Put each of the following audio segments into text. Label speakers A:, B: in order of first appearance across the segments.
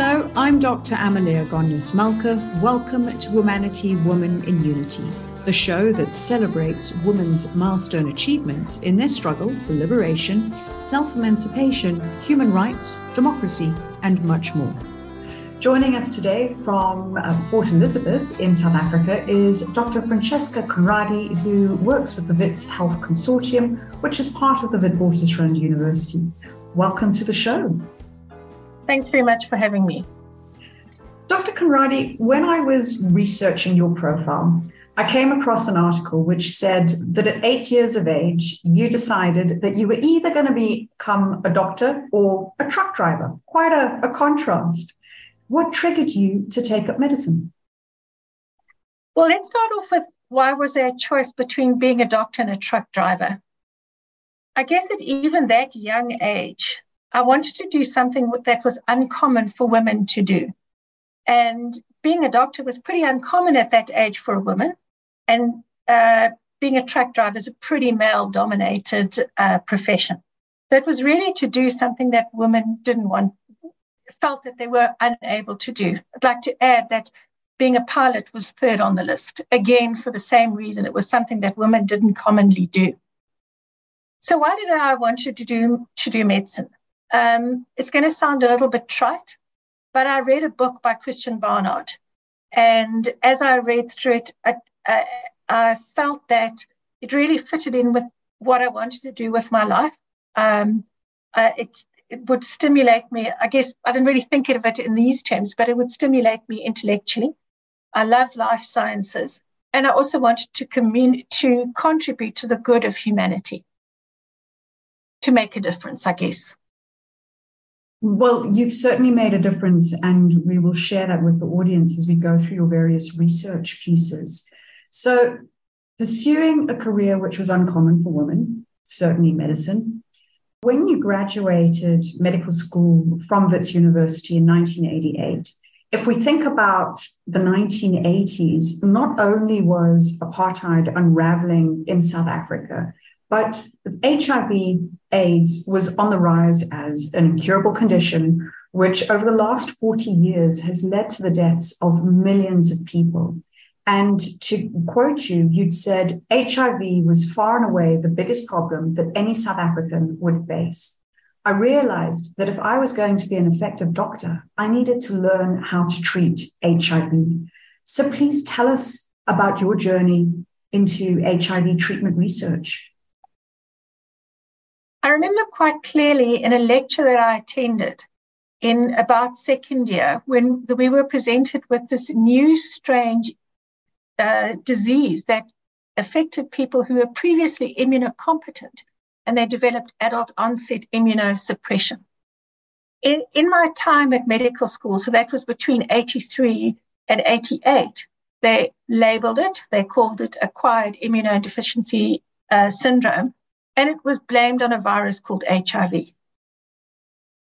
A: Hello, I'm Dr. Amaleya Goneos-Malka. Welcome to Womanity Woman in Unity, the show that celebrates women's milestone achievements in their struggle for liberation, self emancipation, human rights, democracy, and much more. Joining us today from uh, Port Elizabeth in South Africa is Dr. Francesca Conradie, who works with the WITS Health Consortium, which is part of the Witwatersrand University. Welcome to the show.
B: Thanks very much for having me.
A: Dr. Conradie, when I was researching your profile, I came across an article which said that at eight years of age, you decided that you were either going to become a doctor or a truck driver. Quite a, a contrast. What triggered you to take up medicine?
B: Well, let's start off with why was there a choice between being a doctor and a truck driver? I guess at even that young age, I wanted to do something that was uncommon for women to do. And being a doctor was pretty uncommon at that age for a woman. And uh, being a truck driver is a pretty male dominated uh, profession. So it was really to do something that women didn't want, felt that they were unable to do. I'd like to add that being a pilot was third on the list, again, for the same reason. It was something that women didn't commonly do. So why did I want to do, to do medicine? Um, it's going to sound a little bit trite, but I read a book by Christiaan Barnard. And as I read through it, I, I, I felt that it really fitted in with what I wanted to do with my life. Um, uh, it, it would stimulate me. I guess I didn't really think of it in these terms, but it would stimulate me intellectually. I love life sciences, and I also wanted to commun- to contribute to the good of humanity, to make a difference, I guess.
A: Well, you've certainly made a difference, and we will share that with the audience as we go through your various research pieces. So, pursuing a career which was uncommon for women, certainly medicine. When you graduated medical school from Wits University in 1988, if we think about the 1980s, not only was apartheid unraveling in South Africa, but HIV AIDS was on the rise as an incurable condition, which over the last 40 years has led to the deaths of millions of people. And to quote you, you'd said HIV was far and away the biggest problem that any South African would face. I realized that if I was going to be an effective doctor, I needed to learn how to treat HIV. So please tell us about your journey into HIV treatment research.
B: I remember quite clearly in a lecture that I attended in about second year when we were presented with this new strange uh, disease that affected people who were previously immunocompetent and they developed adult onset immunosuppression. In, in my time at medical school, so that was between 83 and 88, they labeled it, they called it acquired immunodeficiency uh, syndrome and it was blamed on a virus called HIV.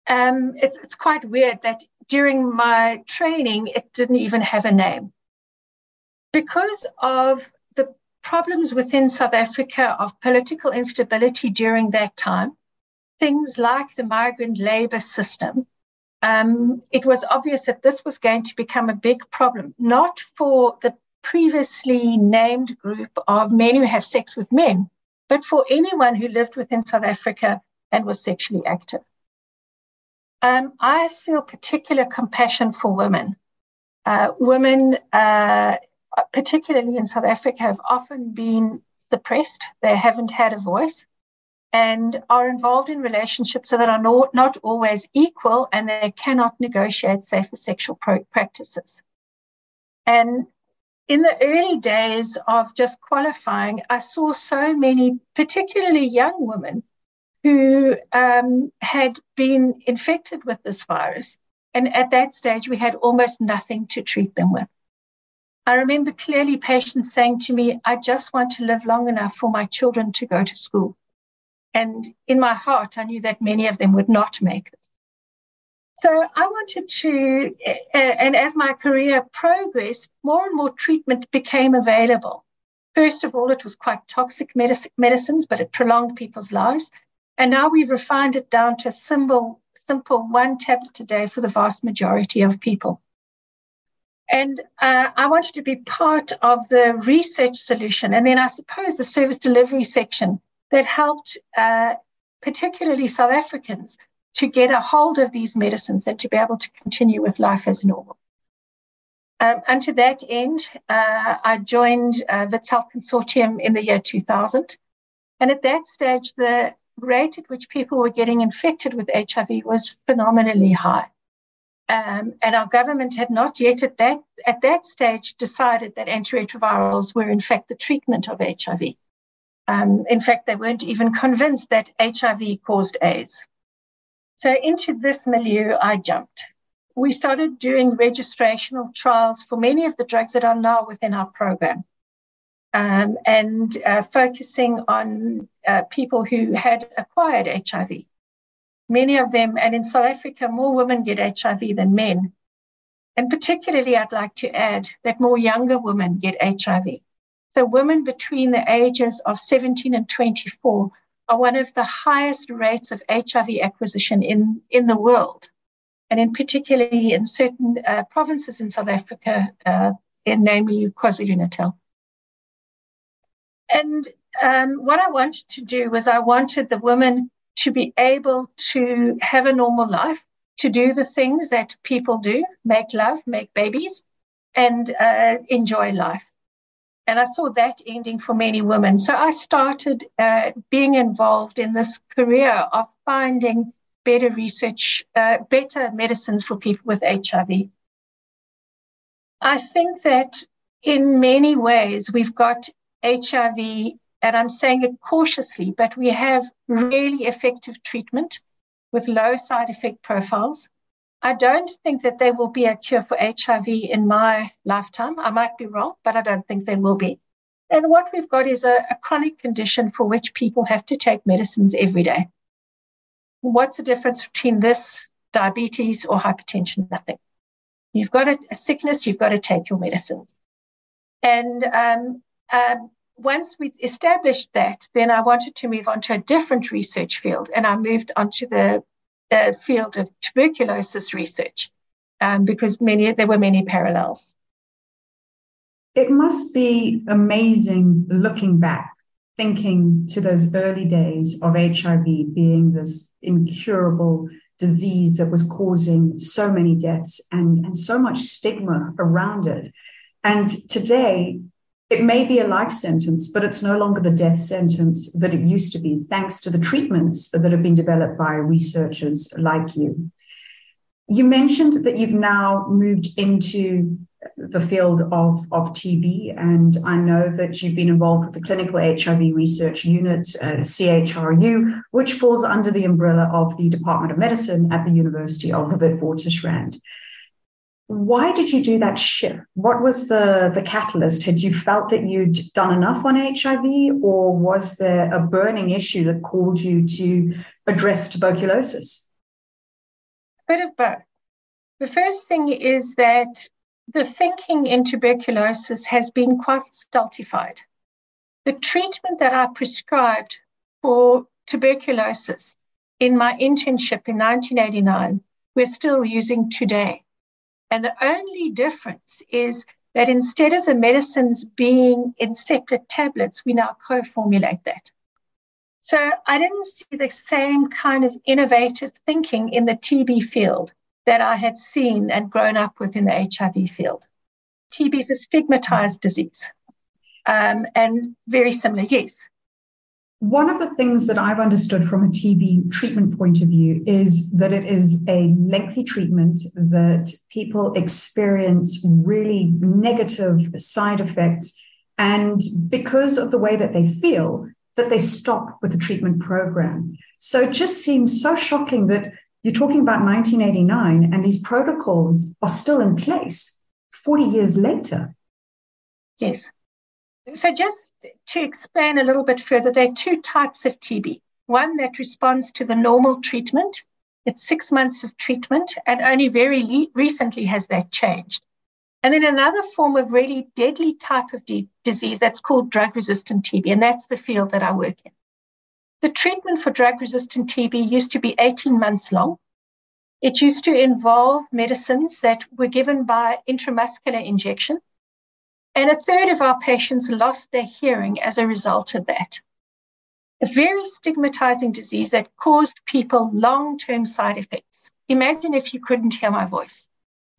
B: Um, it's, it's quite weird that during my training, it didn't even have a name. Because of the problems within South Africa of political instability during that time, things like the migrant labor system, um, it was obvious that this was going to become a big problem, not for the previously named group of men who have sex with men, but for anyone who lived within South Africa and was sexually active. Um, I feel particular compassion for women. Uh, women, uh, particularly in South Africa, have often been suppressed. They haven't had a voice and are involved in relationships that are not, not always equal and they cannot negotiate safer sexual pro- practices. And in the early days of just qualifying, I saw so many, particularly young women, who um, had been infected with this virus. And at that stage, we had almost nothing to treat them with. I remember clearly patients saying to me, I just want to live long enough for my children to go to school. And in my heart, I knew that many of them would not make it. So I wanted to, and as my career progressed, more and more treatment became available. First of all, it was quite toxic medicines, but it prolonged people's lives. And now we've refined it down to a simple, simple one tablet a day for the vast majority of people. And uh, I wanted to be part of the research solution. And then I suppose the service delivery section that helped, uh, particularly South Africans, to get a hold of these medicines and to be able to continue with life as normal. Um, and to that end, uh, I joined uh, Health Consortium in the year 2000. And at that stage, the rate at which people were getting infected with HIV was phenomenally high. Um, and our government had not yet at that, at that stage decided that antiretrovirals were in fact the treatment of HIV. Um, in fact, they weren't even convinced that HIV caused AIDS. So into this milieu, I jumped. We started doing registrational trials for many of the drugs that are now within our program. Um, and uh, focusing on uh, people who had acquired HIV many of them, and in South Africa, more women get HIV than men. And particularly, I'd like to add that more younger women get HIV. So, women between the ages of 17 and 24 are one of the highest rates of HIV acquisition in, in the world. And in particularly in certain uh, provinces in South Africa, uh, in namely KwaZulu Natal. And um, what I wanted to do was I wanted the women to be able to have a normal life, to do the things that people do make love, make babies, and uh, enjoy life. And I saw that ending for many women. So I started uh, being involved in this career of finding better research, uh, better medicines for people with HIV. I think that in many ways, we've got HIV and I'm saying it cautiously, but we have really effective treatment with low side effect profiles. I don't think that there will be a cure for HIV in my lifetime. I might be wrong, but I don't think there will be. And what we've got is a, a chronic condition for which people have to take medicines every day. What's the difference between this, diabetes, or hypertension? Nothing. You've got a, a sickness, you've got to take your medicines. And um, um, once we established that, then I wanted to move on to a different research field, and I moved onto the uh, field of tuberculosis research um, because many there were many parallels.
A: It must be amazing looking back, thinking to those early days of HIV being this incurable disease that was causing so many deaths and, and so much stigma around it. And today, it may be a life sentence, but it's no longer the death sentence that it used to be, thanks to the treatments that have been developed by researchers like you. You mentioned that you've now moved into the field of, of TB, and I know that you've been involved with the Clinical HIV Research Unit, uh, CHRU, which falls under the umbrella of the Department of Medicine at the University of the Witwatersrand why did you do that shift? What was the, the catalyst? Had you felt that you'd done enough on HIV, or was there a burning issue that called you to address tuberculosis?
B: A bit of both. The first thing is that the thinking in tuberculosis has been quite stultified. The treatment that I prescribed for tuberculosis in my internship in 1989, we're still using today. And the only difference is that instead of the medicines being in separate tablets, we now co formulate that. So I didn't see the same kind of innovative thinking in the TB field that I had seen and grown up with in the HIV field. TB is a stigmatized disease um, and very similar, yes.
A: One of the things that I've understood from a TB treatment point of view is that it is a lengthy treatment that people experience really negative side effects. And because of the way that they feel, that they stop with the treatment program. So it just seems so shocking that you're talking about 1989 and these protocols are still in place 40 years later.
B: Yes. So, just to explain a little bit further, there are two types of TB. One that responds to the normal treatment, it's six months of treatment, and only very le- recently has that changed. And then another form of really deadly type of de- disease that's called drug resistant TB, and that's the field that I work in. The treatment for drug resistant TB used to be 18 months long, It used to involve medicines that were given by intramuscular injection. And a third of our patients lost their hearing as a result of that. A very stigmatizing disease that caused people long term side effects. Imagine if you couldn't hear my voice.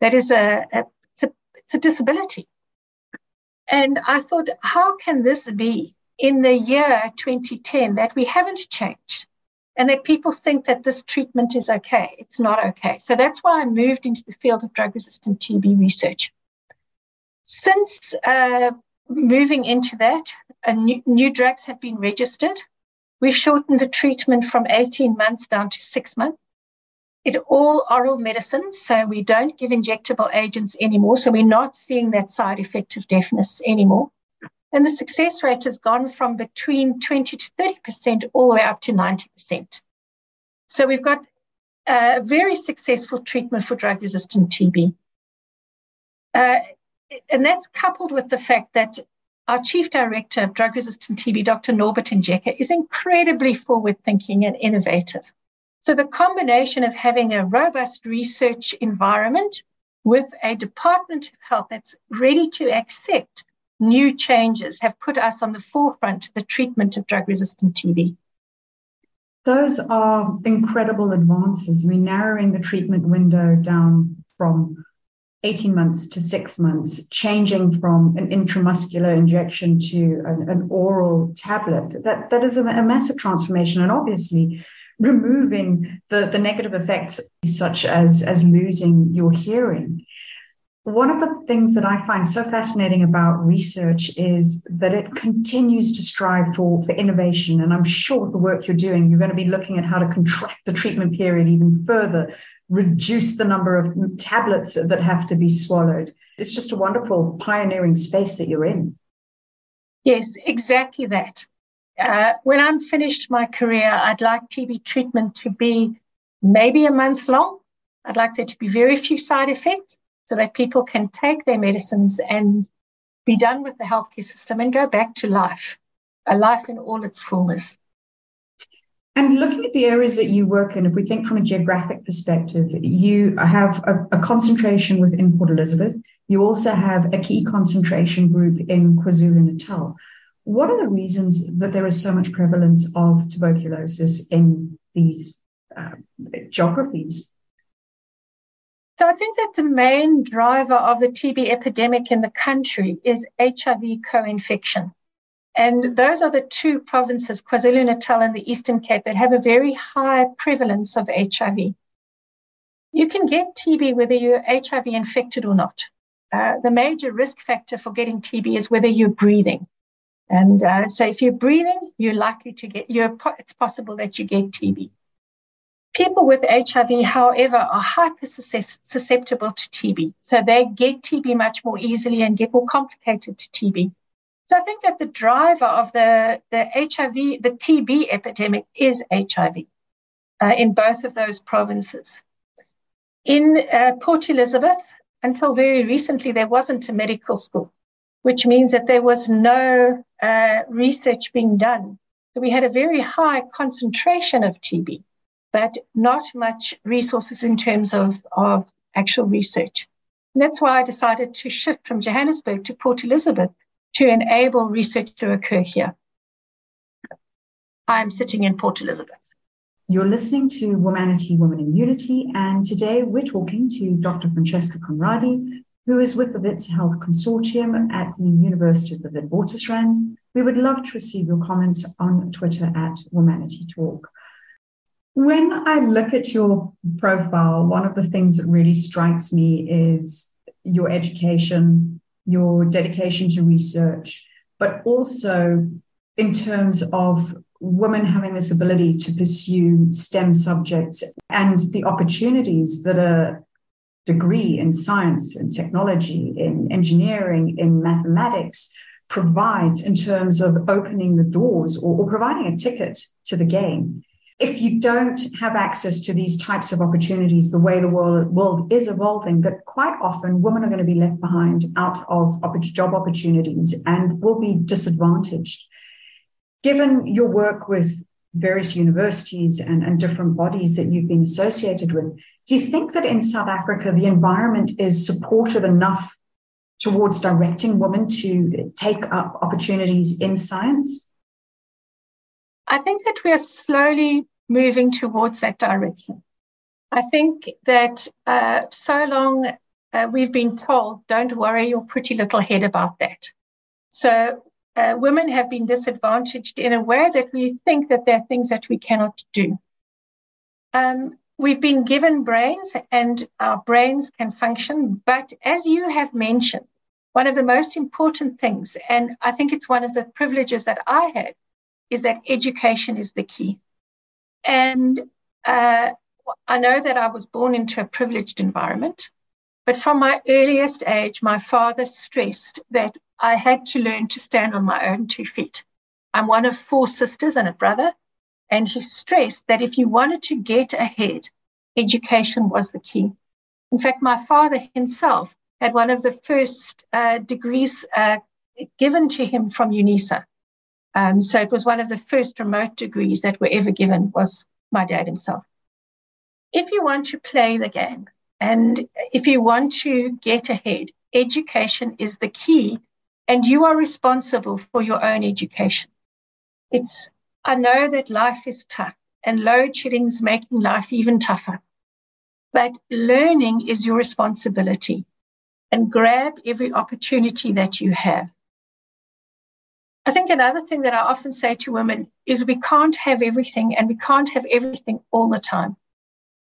B: That is a, a, it's a, it's a disability. And I thought, how can this be in the year 2010 that we haven't changed? and that people think that this treatment is okay. It's not okay. So that's why I moved into the field of drug resistant TB research. Since uh, moving into that, new, new drugs have been registered. We've shortened the treatment from 18 months down to six months. It all oral medicines, so we don't give injectable agents anymore. So we're not seeing that side effect of deafness anymore. And the success rate has gone from between 20 to 30% all the way up to 90%. So we've got a very successful treatment for drug resistant TB. Uh, and that's coupled with the fact that our chief director of drug resistant TB, Dr. Norbert Ndjeka, is incredibly forward thinking and innovative. So the combination of having a robust research environment with a department of health that's ready to accept new changes have put us on the forefront of the treatment of drug resistant TB.
A: Those are incredible advances. I mean, narrowing the treatment window down from 18 months to six months, changing from an intramuscular injection to an, an oral tablet, that, that is a, a, massive transformation. And obviously, removing the, the negative effects, such as, as losing your hearing, one of the things that I find so fascinating about research is that it continues to strive for, for innovation. And I'm sure the work you're doing, you're going to be looking at how to contract the treatment period even further, reduce the number of tablets that have to be swallowed. It's just a wonderful pioneering space that you're in.
B: Yes, exactly that. Uh, when I'm finished my career, I'd like TB treatment to be maybe a month long. I'd like there to be very few side effects so that people can take their medicines and be done with the healthcare system and go back to life, a life in all its fullness.
A: And looking at the areas that you work in, if we think from a geographic perspective, you have a, a, concentration within Port Elizabeth. You also have a key concentration group in KwaZulu Natal. What are the reasons that there is so much prevalence of tuberculosis in these uh, geographies?
B: So I think that the main driver of the TB epidemic in the country is HIV co-infection. And those are the two provinces, KwaZulu Natal and the Eastern Cape, that have a very high prevalence of HIV. You can get TB whether you're HIV infected or not. Uh, the major risk factor for getting TB is whether you're breathing. And uh, so if you're breathing, you're likely to get, it's possible that you get TB. People with HIV, however, are hyper susceptible to TB. So they get TB much more easily and get more complicated to TB. So I think that the driver of the, the HIV, the TB epidemic is HIV uh, in both of those provinces. In uh, Port Elizabeth, until very recently, there wasn't a medical school, which means that there was no uh, research being done. So we had a very high concentration of TB but not much resources in terms of, of actual research. And that's why I decided to shift from Johannesburg to Port Elizabeth to enable research to occur here. I'm sitting in Port Elizabeth.
A: You're listening to Womanity, Women in Unity, and today we're talking to Dr. Francesca Conradie, who is with the Wits Health Consortium at the University of the Witwatersrand. We would love to receive your comments on Twitter at Womanity Talk. When I look at your profile, one of the things that really strikes me is your education, your dedication to research, but also in terms of women having this ability to pursue STEM subjects and the opportunities that a degree in science and technology, in engineering, in mathematics provides in terms of opening the doors or, or providing a ticket to the game if you don't have access to these types of opportunities, the way the world, world is evolving, that quite often women are going to be left behind out of job opportunities and will be disadvantaged. Given your work with various universities and, and different bodies that you've been associated with, Do you think that in South Africa, the environment is supportive enough towards directing women to take up opportunities in science?
B: I think that we are slowly moving towards that direction. I think that uh, so long uh, we've been told, don't worry your pretty little head about that. So uh, women have been disadvantaged in a way that we think that there are things that we cannot do. Um, we've been given brains and our brains can function, but as you have mentioned, one of the most important things, and I think it's one of the privileges that I have, is that education is the key. And uh, I know that I was born into a privileged environment, but from my earliest age, my father stressed that I had to learn to stand on my own two feet. I'm one of four sisters and a brother, and he stressed that if you wanted to get ahead, education was the key. In fact, my father himself had one of the first uh, degrees uh, given to him from UNISA. Um, so it was one of the first remote degrees that were ever given was my dad himself. If you want to play the game and if you want to get ahead, education is the key and you are responsible for your own education. It's, I know that life is tough and load shedding making life even tougher, but learning is your responsibility and grab every opportunity that you have. I think another thing that I often say to women is we can't have everything and we can't have everything all the time.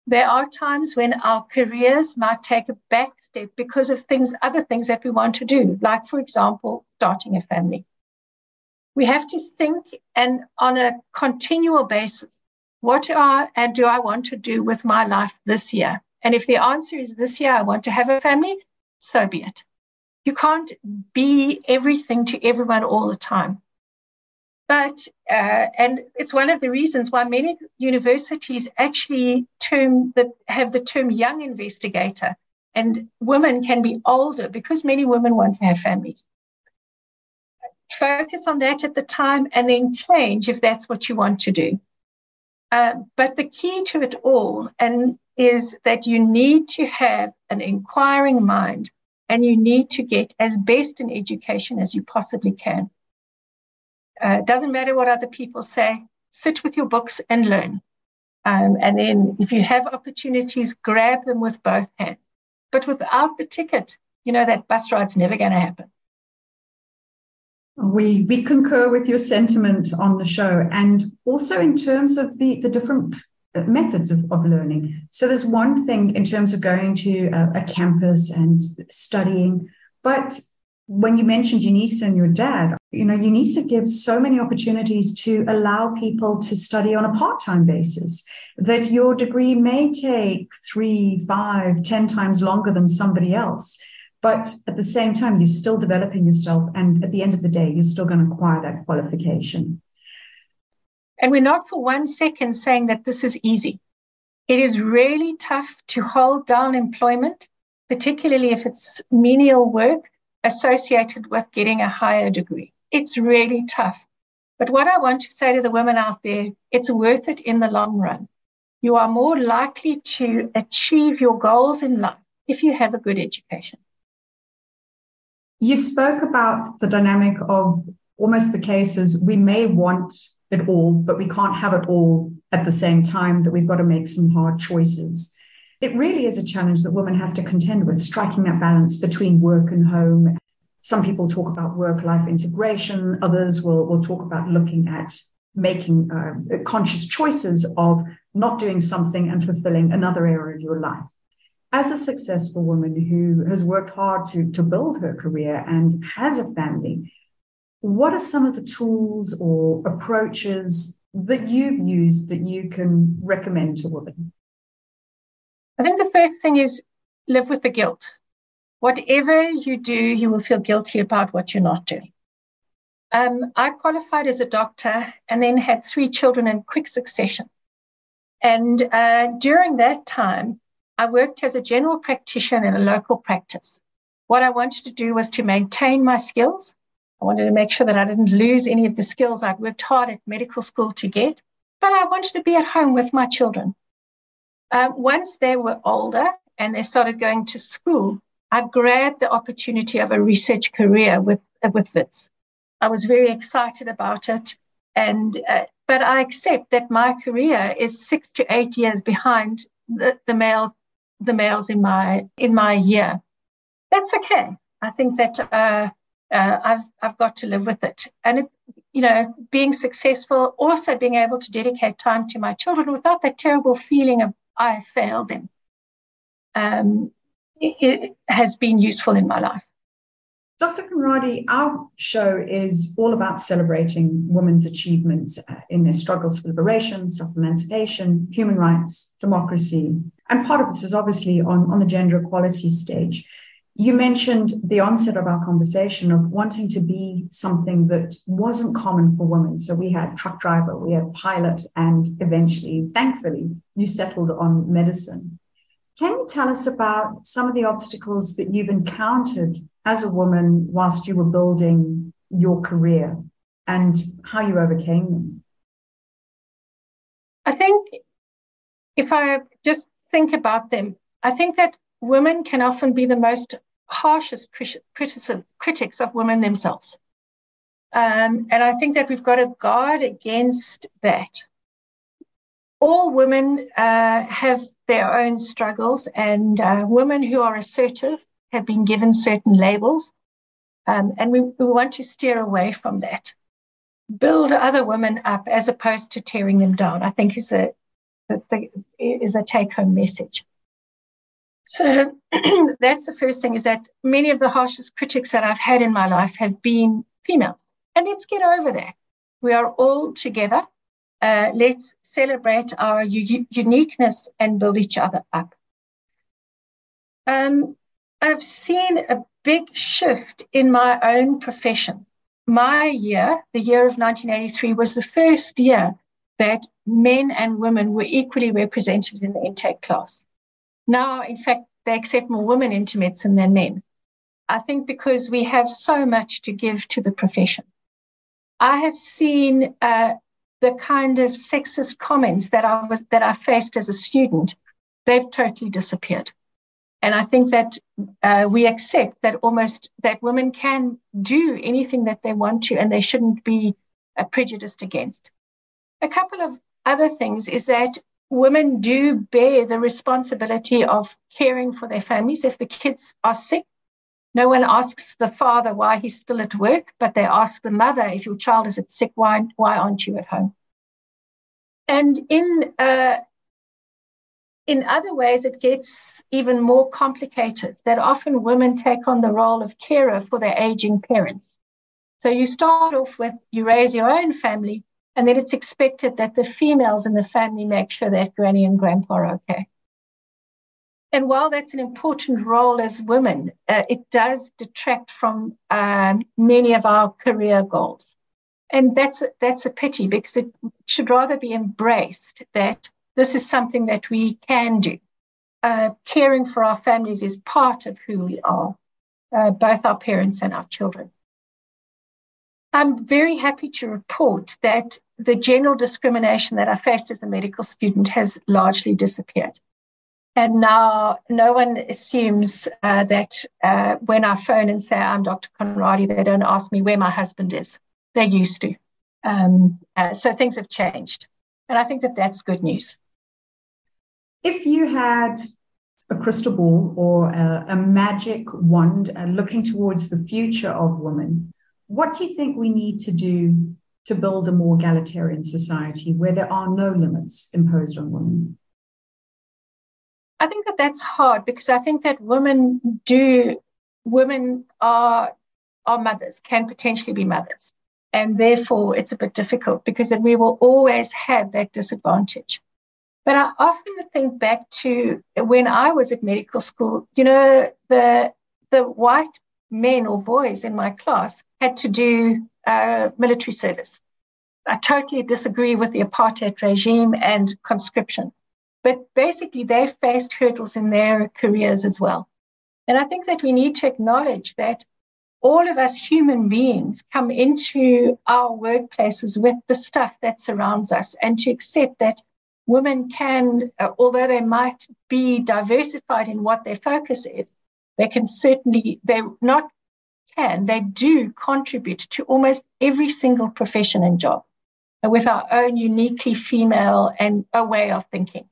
B: There are times when our careers might take a back step because of things, other things that we want to do, like, for example, starting a family. We have to think and on a continual basis, what are and do I want to do with my life this year? And if the answer is this year, I want to have a family, so be it. You can't be everything to everyone all the time. But, uh, and it's one of the reasons why many universities actually term have the term young investigator and women can be older because many women want to have families. Focus on that at the time and then change if that's what you want to do. Uh, but the key to it all and is that you need to have an inquiring mind and you need to get as best an education as you possibly can. Uh, doesn't matter what other people say, sit with your books and learn. Um, and then if you have opportunities, grab them with both hands. But without the ticket, you know, that bus ride's never going to happen.
A: We, we concur with your sentiment on the show and also in terms of the, the different Uh, methods of, of learning. So there's one thing in terms of going to a, a campus and studying, but when you mentioned UNISA and your dad, you know, UNISA gives so many opportunities to allow people to study on a part-time basis that your degree may take three, five, ten times longer than somebody else. But at the same time, you're still developing yourself. And at the end of the day, you're still going to acquire that qualification.
B: And we're not for one second saying that this is easy. It is really tough to hold down employment, particularly if it's menial work associated with getting a higher degree. It's really tough. But what I want to say to the women out there, it's worth it in the long run. You are more likely to achieve your goals in life if you have a good education.
A: You spoke about the dynamic of almost the cases we may want it all, but we can't have it all at the same time, that we've got to make some hard choices. It really is a challenge that women have to contend with, striking that balance between work and home. Some people talk about work life integration, others will, will talk about looking at making uh, conscious choices of not doing something and fulfilling another area of your life. As a successful woman who has worked hard to, to build her career and has a family, what are some of the tools or approaches that you've used that you can recommend to women?
B: I think the first thing is live with the guilt. Whatever you do, you will feel guilty about what you're not doing. Um, I qualified as a doctor and then had three children in quick succession. And uh, during that time, I worked as a general practitioner in a local practice. What I wanted to do was to maintain my skills I wanted to make sure that I didn't lose any of the skills I'd worked hard at medical school to get, but I wanted to be at home with my children. Um, once they were older and they started going to school, I grabbed the opportunity of a research career with uh, with WITS. I was very excited about it, and uh, but I accept that my career is six to eight years behind the, the male the males in my in my year. That's okay. I think that uh, I've I've got to live with it, and it, you know, being successful, also being able to dedicate time to my children without that terrible feeling of I failed them. Um, it, it has been useful in my life.
A: Dr. Conradie, our show is all about celebrating women's achievements uh, in their struggles for liberation, self emancipation, human rights, democracy. And part of this is obviously on, on the gender equality stage. You mentioned the onset of our conversation of wanting to be something that wasn't common for women. So we had truck driver, we had pilot, and eventually, thankfully, you settled on medicine. Can you tell us about some of the obstacles that you've encountered as a woman whilst you were building your career and how you overcame them?
B: I think if I just think about them, I think that women can often be the most harshest critics of women themselves. Um, and I think that we've got to guard against that. All women uh, have their own struggles, and uh, women who are assertive have been given certain labels. Um, and we, we want to steer away from that. Build other women up as opposed to tearing them down, I think is a, is a take home message. So that's the first thing is that many of the harshest critics that I've had in my life have been female. And let's get over that. We are all together. Uh, let's celebrate our u- uniqueness and build each other up. Um, I've seen a big shift in my own profession. My year, the year of 1983, was the first year that men and women were equally represented in the intake class. Now, in fact, they accept more women into medicine than men. I think because we have so much to give to the profession. I have seen uh, the kind of sexist comments that I was that I faced as a student. They've totally disappeared. And I think that uh, we accept that almost that women can do anything that they want to, and they shouldn't be uh, prejudiced against. A couple of other things is that women do bear the responsibility of caring for their families. If the kids are sick, no one asks the father why he's still at work, but they ask the mother, if your child is at sick, why, why aren't you at home? And in uh, in other ways, it gets even more complicated that often women take on the role of carer for their aging parents. So you start off with you raise your own family, and then it's expected that the females in the family make sure that granny and grandpa are okay. And while that's an important role as women, uh, it does detract from um, many of our career goals. And that's a, that's a pity because it should rather be embraced that this is something that we can do. Uh, caring for our families is part of who we are, uh, both our parents and our children. I'm very happy to report that the general discrimination that I faced as a medical student has largely disappeared. And now no one assumes uh, that uh, when I phone and say I'm Dr. Conradie, they don't ask me where my husband is. They used to. Um, uh, so things have changed. And I think that that's good news.
A: If you had a crystal ball or a, a magic wand uh, looking towards the future of women, what do you think we need to do to build a more egalitarian society where there are no limits imposed on women?
B: I think that that's hard because I think that women do, women are, are mothers, can potentially be mothers. And therefore, it's a bit difficult because then we will always have that disadvantage. But I often think back to when I was at medical school, you know, the, the white men or boys in my class had to do uh, military service. I totally disagree with the apartheid regime and conscription. But basically, they faced hurdles in their careers as well. And I think that we need to acknowledge that all of us human beings come into our workplaces with the stuff that surrounds us and to accept that women can, uh, although they might be diversified in what their focus is, they can certainly, they're not can, they do contribute to almost every single profession and job with our own uniquely female and a way of thinking.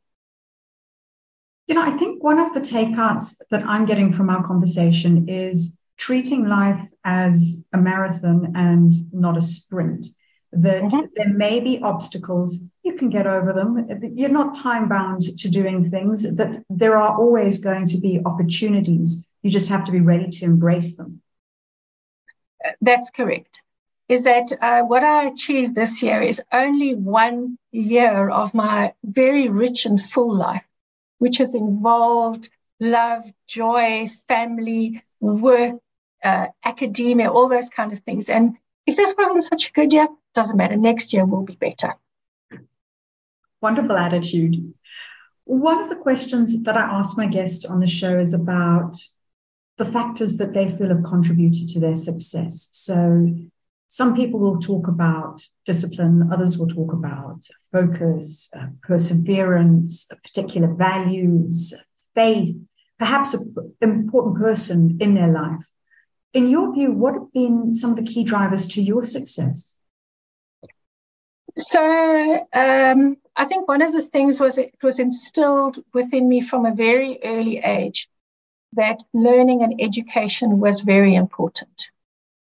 A: You know, I think one of the takeouts that I'm getting from our conversation is treating life as a marathon and not a sprint. That mm-hmm. there may be obstacles, you can get over them. You're not time bound to doing things, that there are always going to be opportunities. You just have to be ready to embrace them.
B: That's correct. Is that uh, what I achieved this year is only one year of my very rich and full life, which has involved love, joy, family, work, uh, academia, all those kind of things. And if this wasn't such a good year, doesn't matter. Next year will be better.
A: Wonderful attitude. One of the questions that I ask my guests on the show is about the factors that they feel have contributed to their success. So, some people will talk about discipline, others will talk about focus, uh, perseverance, particular values, faith, perhaps an important person in their life. In your view, what have been some of the key drivers to your success?
B: So, um, I think one of the things was it was instilled within me from a very early age that learning and education was very important.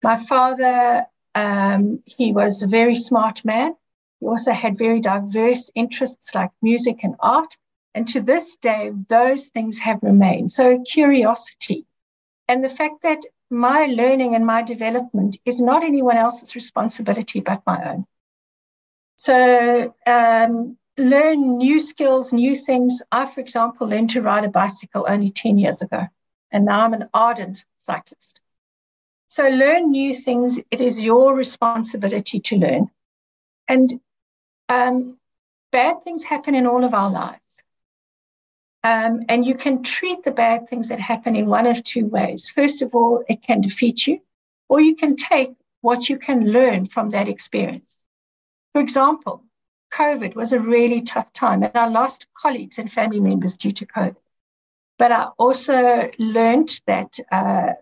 B: My father, um, he was a very smart man. He also had very diverse interests like music and art. And to this day, those things have remained. So, curiosity and the fact that my learning and my development is not anyone else's responsibility but my own. So, um, learn new skills, new things. I, for example, learned to ride a bicycle only 10 years ago, and now I'm an ardent cyclist. So, learn new things. It is your responsibility to learn. And um, bad things happen in all of our lives. Um, and you can treat the bad things that happen in one of two ways. First of all, it can defeat you, or you can take what you can learn from that experience. For example, COVID was a really tough time, and I lost colleagues and family members due to COVID. But I also learned that uh,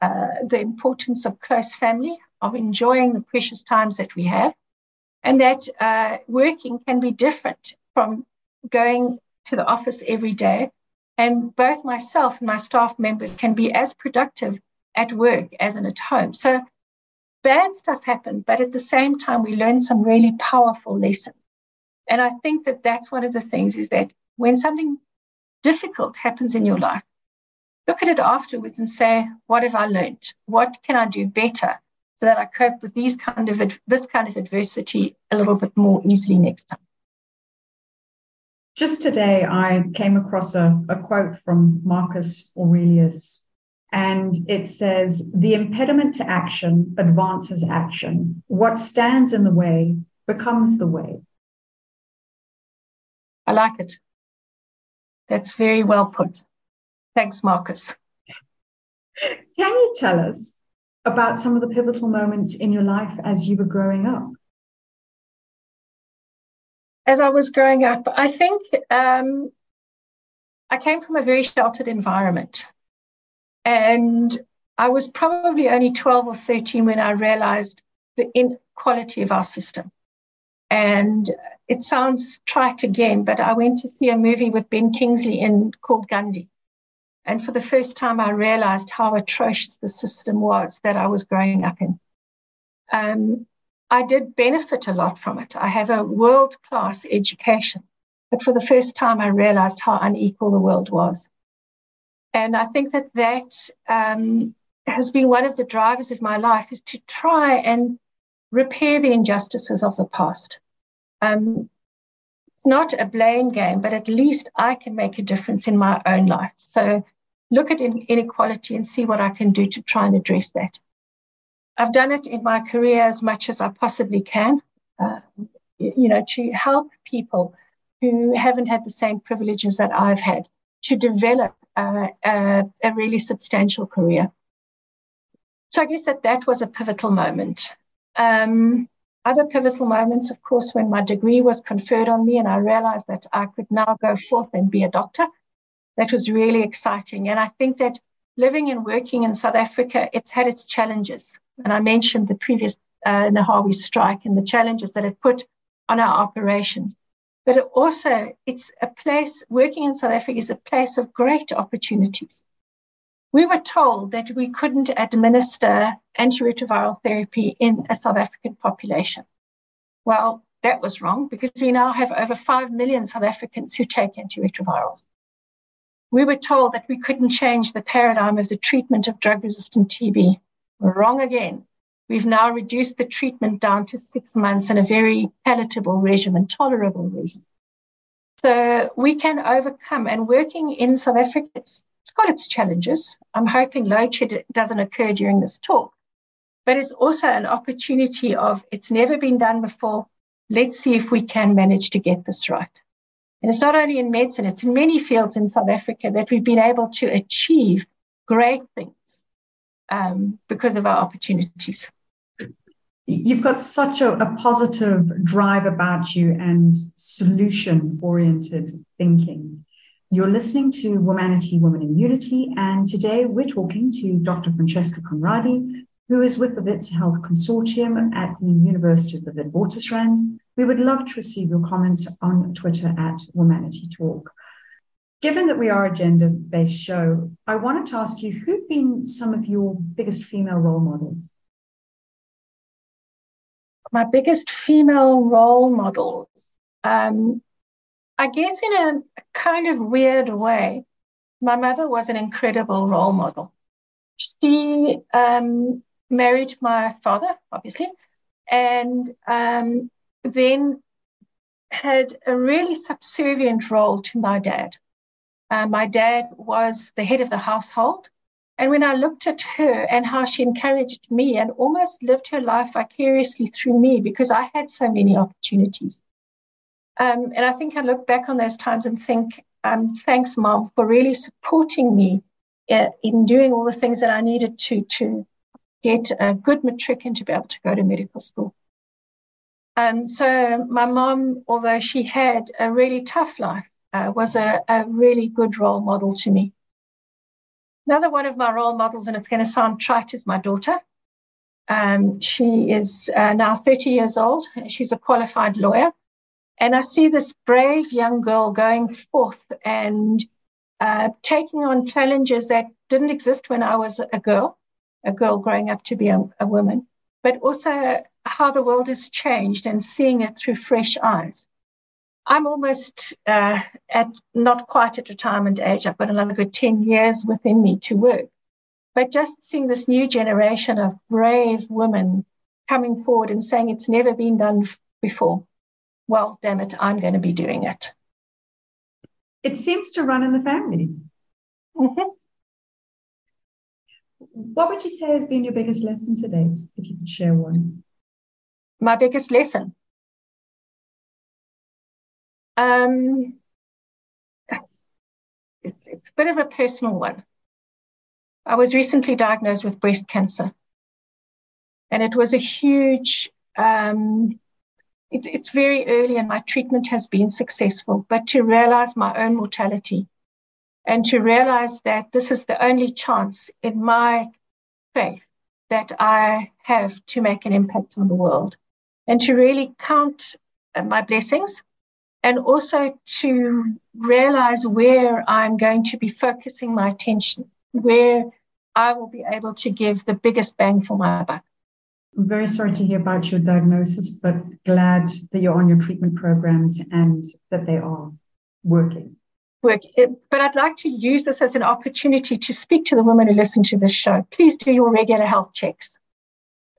B: uh, the importance of close family, of enjoying the precious times that we have, and that uh, working can be different from going to the office every day. And both myself and my staff members can be as productive at work as in at home. So bad stuff happened, but at the same time, we learned some really powerful lessons. And I think that that's one of the things is that when something difficult happens in your life, look at it afterwards and say, what have I learned? What can I do better so that I cope with these kind of this kind of adversity a little bit more easily next time?
A: Just today, I came across a, a quote from Marcus Aurelius, and it says, The impediment to action advances action. What stands in the way becomes the way.
B: I like it. That's very well put. Thanks, Marcus.
A: Can you tell us about some of the pivotal moments in your life as you were growing up?
B: as I was growing up, I think um, I came from a very sheltered environment. And I was probably only 12 or 13 when I realized the inequality of our system. And it sounds trite again, but I went to see a movie with Ben Kingsley in called Gandhi. And for the first time, I realized how atrocious the system was that I was growing up in. Um, I did benefit a lot from it. I have a world class education, but for the first time, I realized how unequal the world was. And I think that that um, has been one of the drivers of my life is to try and repair the injustices of the past. Um, it's not a blame game, but at least I can make a difference in my own life. So look at inequality and see what I can do to try and address that. I've done it in my career as much as I possibly can, uh, you know, to help people who haven't had the same privileges that I've had to develop uh, a, a really substantial career. So I guess that that was a pivotal moment. Um, Other pivotal moments, of course, when my degree was conferred on me and I realized that I could now go forth and be a doctor. That was really exciting. And I think that living and working in South Africa, it's had its challenges. And I mentioned the previous uh, NEHAWU strike and the challenges that it put on our operations. But it also, it's a place, working in South Africa is a place of great opportunities. We were told that we couldn't administer antiretroviral therapy in a South African population. Well, that was wrong because we now have over 5 million South Africans who take antiretrovirals. We were told that we couldn't change the paradigm of the treatment of drug resistant TB. We're wrong again. We've now reduced the treatment down to six months and a very palatable regimen, tolerable regimen. So we can overcome, and working in South Africa, got its challenges. I'm hoping load shed doesn't occur during this talk, but it's also an opportunity of it's never been done before. Let's see if we can manage to get this right. And it's not only in medicine, it's in many fields in South Africa that we've been able to achieve great things um, because of our opportunities.
A: You've got such a, a positive drive about you and solution oriented thinking. You're listening to Womanity, Women in Unity, and today we're talking to Dr. Francesca Conradie, who is with the Wits Health Consortium at the University of the Witwatersrand. We would love to receive your comments on Twitter at Womanity Talk. Given that we are a gender based show, I wanted to ask you who've been some of your biggest female role models?
B: My biggest female role models. Um, I guess in a kind of weird way, my mother was an incredible role model. She um, married my father, obviously, and um, then had a really subservient role to my dad. Uh, my dad was the head of the household. And when I looked at her and how she encouraged me and almost lived her life vicariously through me because I had so many opportunities, um, and I think I look back on those times and think, um, thanks, mom, for really supporting me uh, in doing all the things that I needed to to get a good matric and to be able to go to medical school. Um, so my mom, although she had a really tough life, uh, was a, a really good role model to me. Another one of my role models, and it's going to sound trite, is my daughter. Um, she is uh, now 30 years old. She's a qualified lawyer. And I see this brave young girl going forth and uh, taking on challenges that didn't exist when I was a girl, a girl growing up to be a, a woman, but also how the world has changed and seeing it through fresh eyes. I'm almost uh, at not quite at retirement age. I've got another good 10 years within me to work. But just seeing this new generation of brave women coming forward and saying it's never been done before well, damn it, I'm going to be doing it.
A: It seems to run in the family. Mm-hmm. What would you say has been your biggest lesson to date, if you could share one?
B: My biggest lesson. Um, it's, it's a bit of a personal one. I was recently diagnosed with breast cancer, and it was a huge um, it, it's very early and my treatment has been successful, but to realize my own mortality and to realize that this is the only chance in my faith that I have to make an impact on the world and to really count uh, my blessings and also to realize where I'm going to be focusing my attention, where I will be able to give the biggest bang for my buck.
A: I'm very sorry to hear about your diagnosis, but glad that you're on your treatment programs and that they are working.
B: Work, but I'd like to use this as an opportunity to speak to the women who listen to this show. Please do your regular health checks.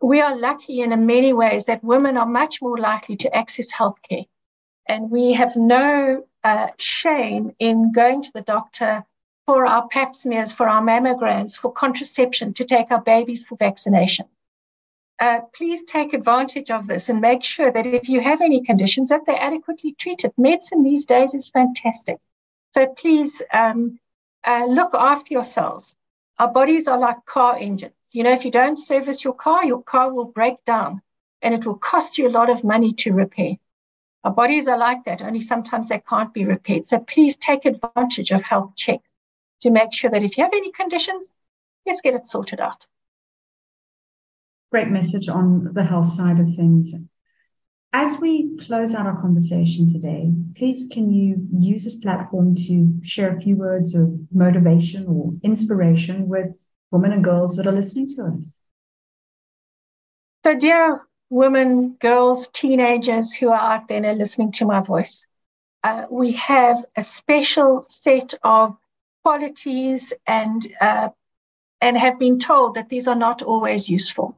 B: We are lucky in many ways that women are much more likely to access healthcare. And we have no uh, shame in going to the doctor for our pap smears, for our mammograms, for contraception, to take our babies for vaccination uh, please take advantage of this and make sure that if you have any conditions that they're adequately treated. Medicine these days is fantastic. So please um, uh, look after yourselves. Our bodies are like car engines. You know, if you don't service your car, your car will break down. and it will cost you a lot of money to repair. Our bodies are like that, only sometimes they can't be repaired. So please take advantage of health checks to make sure that if you have any conditions, let's get it sorted out.
A: Great message on the health side of things. As we close out our conversation today, please can you use this platform to share a few words of motivation or inspiration with women and girls that are listening to us?
B: So, dear women, girls, teenagers who are out there and listening to my voice. Uh, we have a special set of qualities and uh, and have been told that these are not always useful.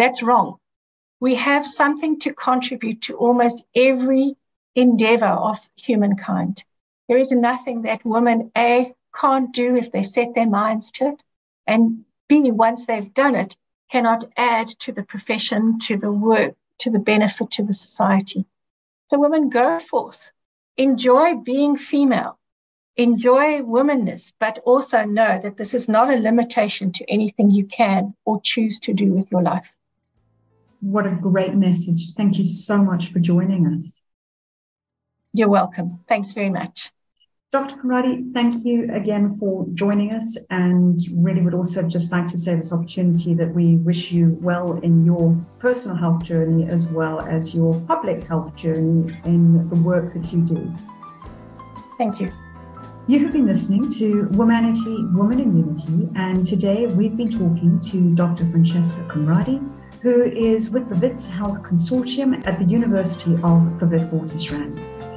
B: That's wrong. We have something to contribute to almost every endeavor of humankind. There is nothing that women A can't do if they set their minds to it, and B, once they've done it, cannot add to the profession, to the work, to the benefit to the society. So, women, go forth, enjoy being female, enjoy womanness, but also know that this is not a limitation to anything you can or choose to do with your life.
A: What a great message. Thank you so much for joining us.
B: You're welcome. Thanks very much.
A: Dr. Conradie, thank you again for joining us and really would also just like to say this opportunity that we wish you well in your personal health journey as well as your public health journey in the work that you do.
B: Thank you.
A: You have been listening to Womanity, Woman in Unity, and today we've been talking to Dr. Francesca Conradie, who is with the WITS Health Consortium at the University of the Witwatersrand.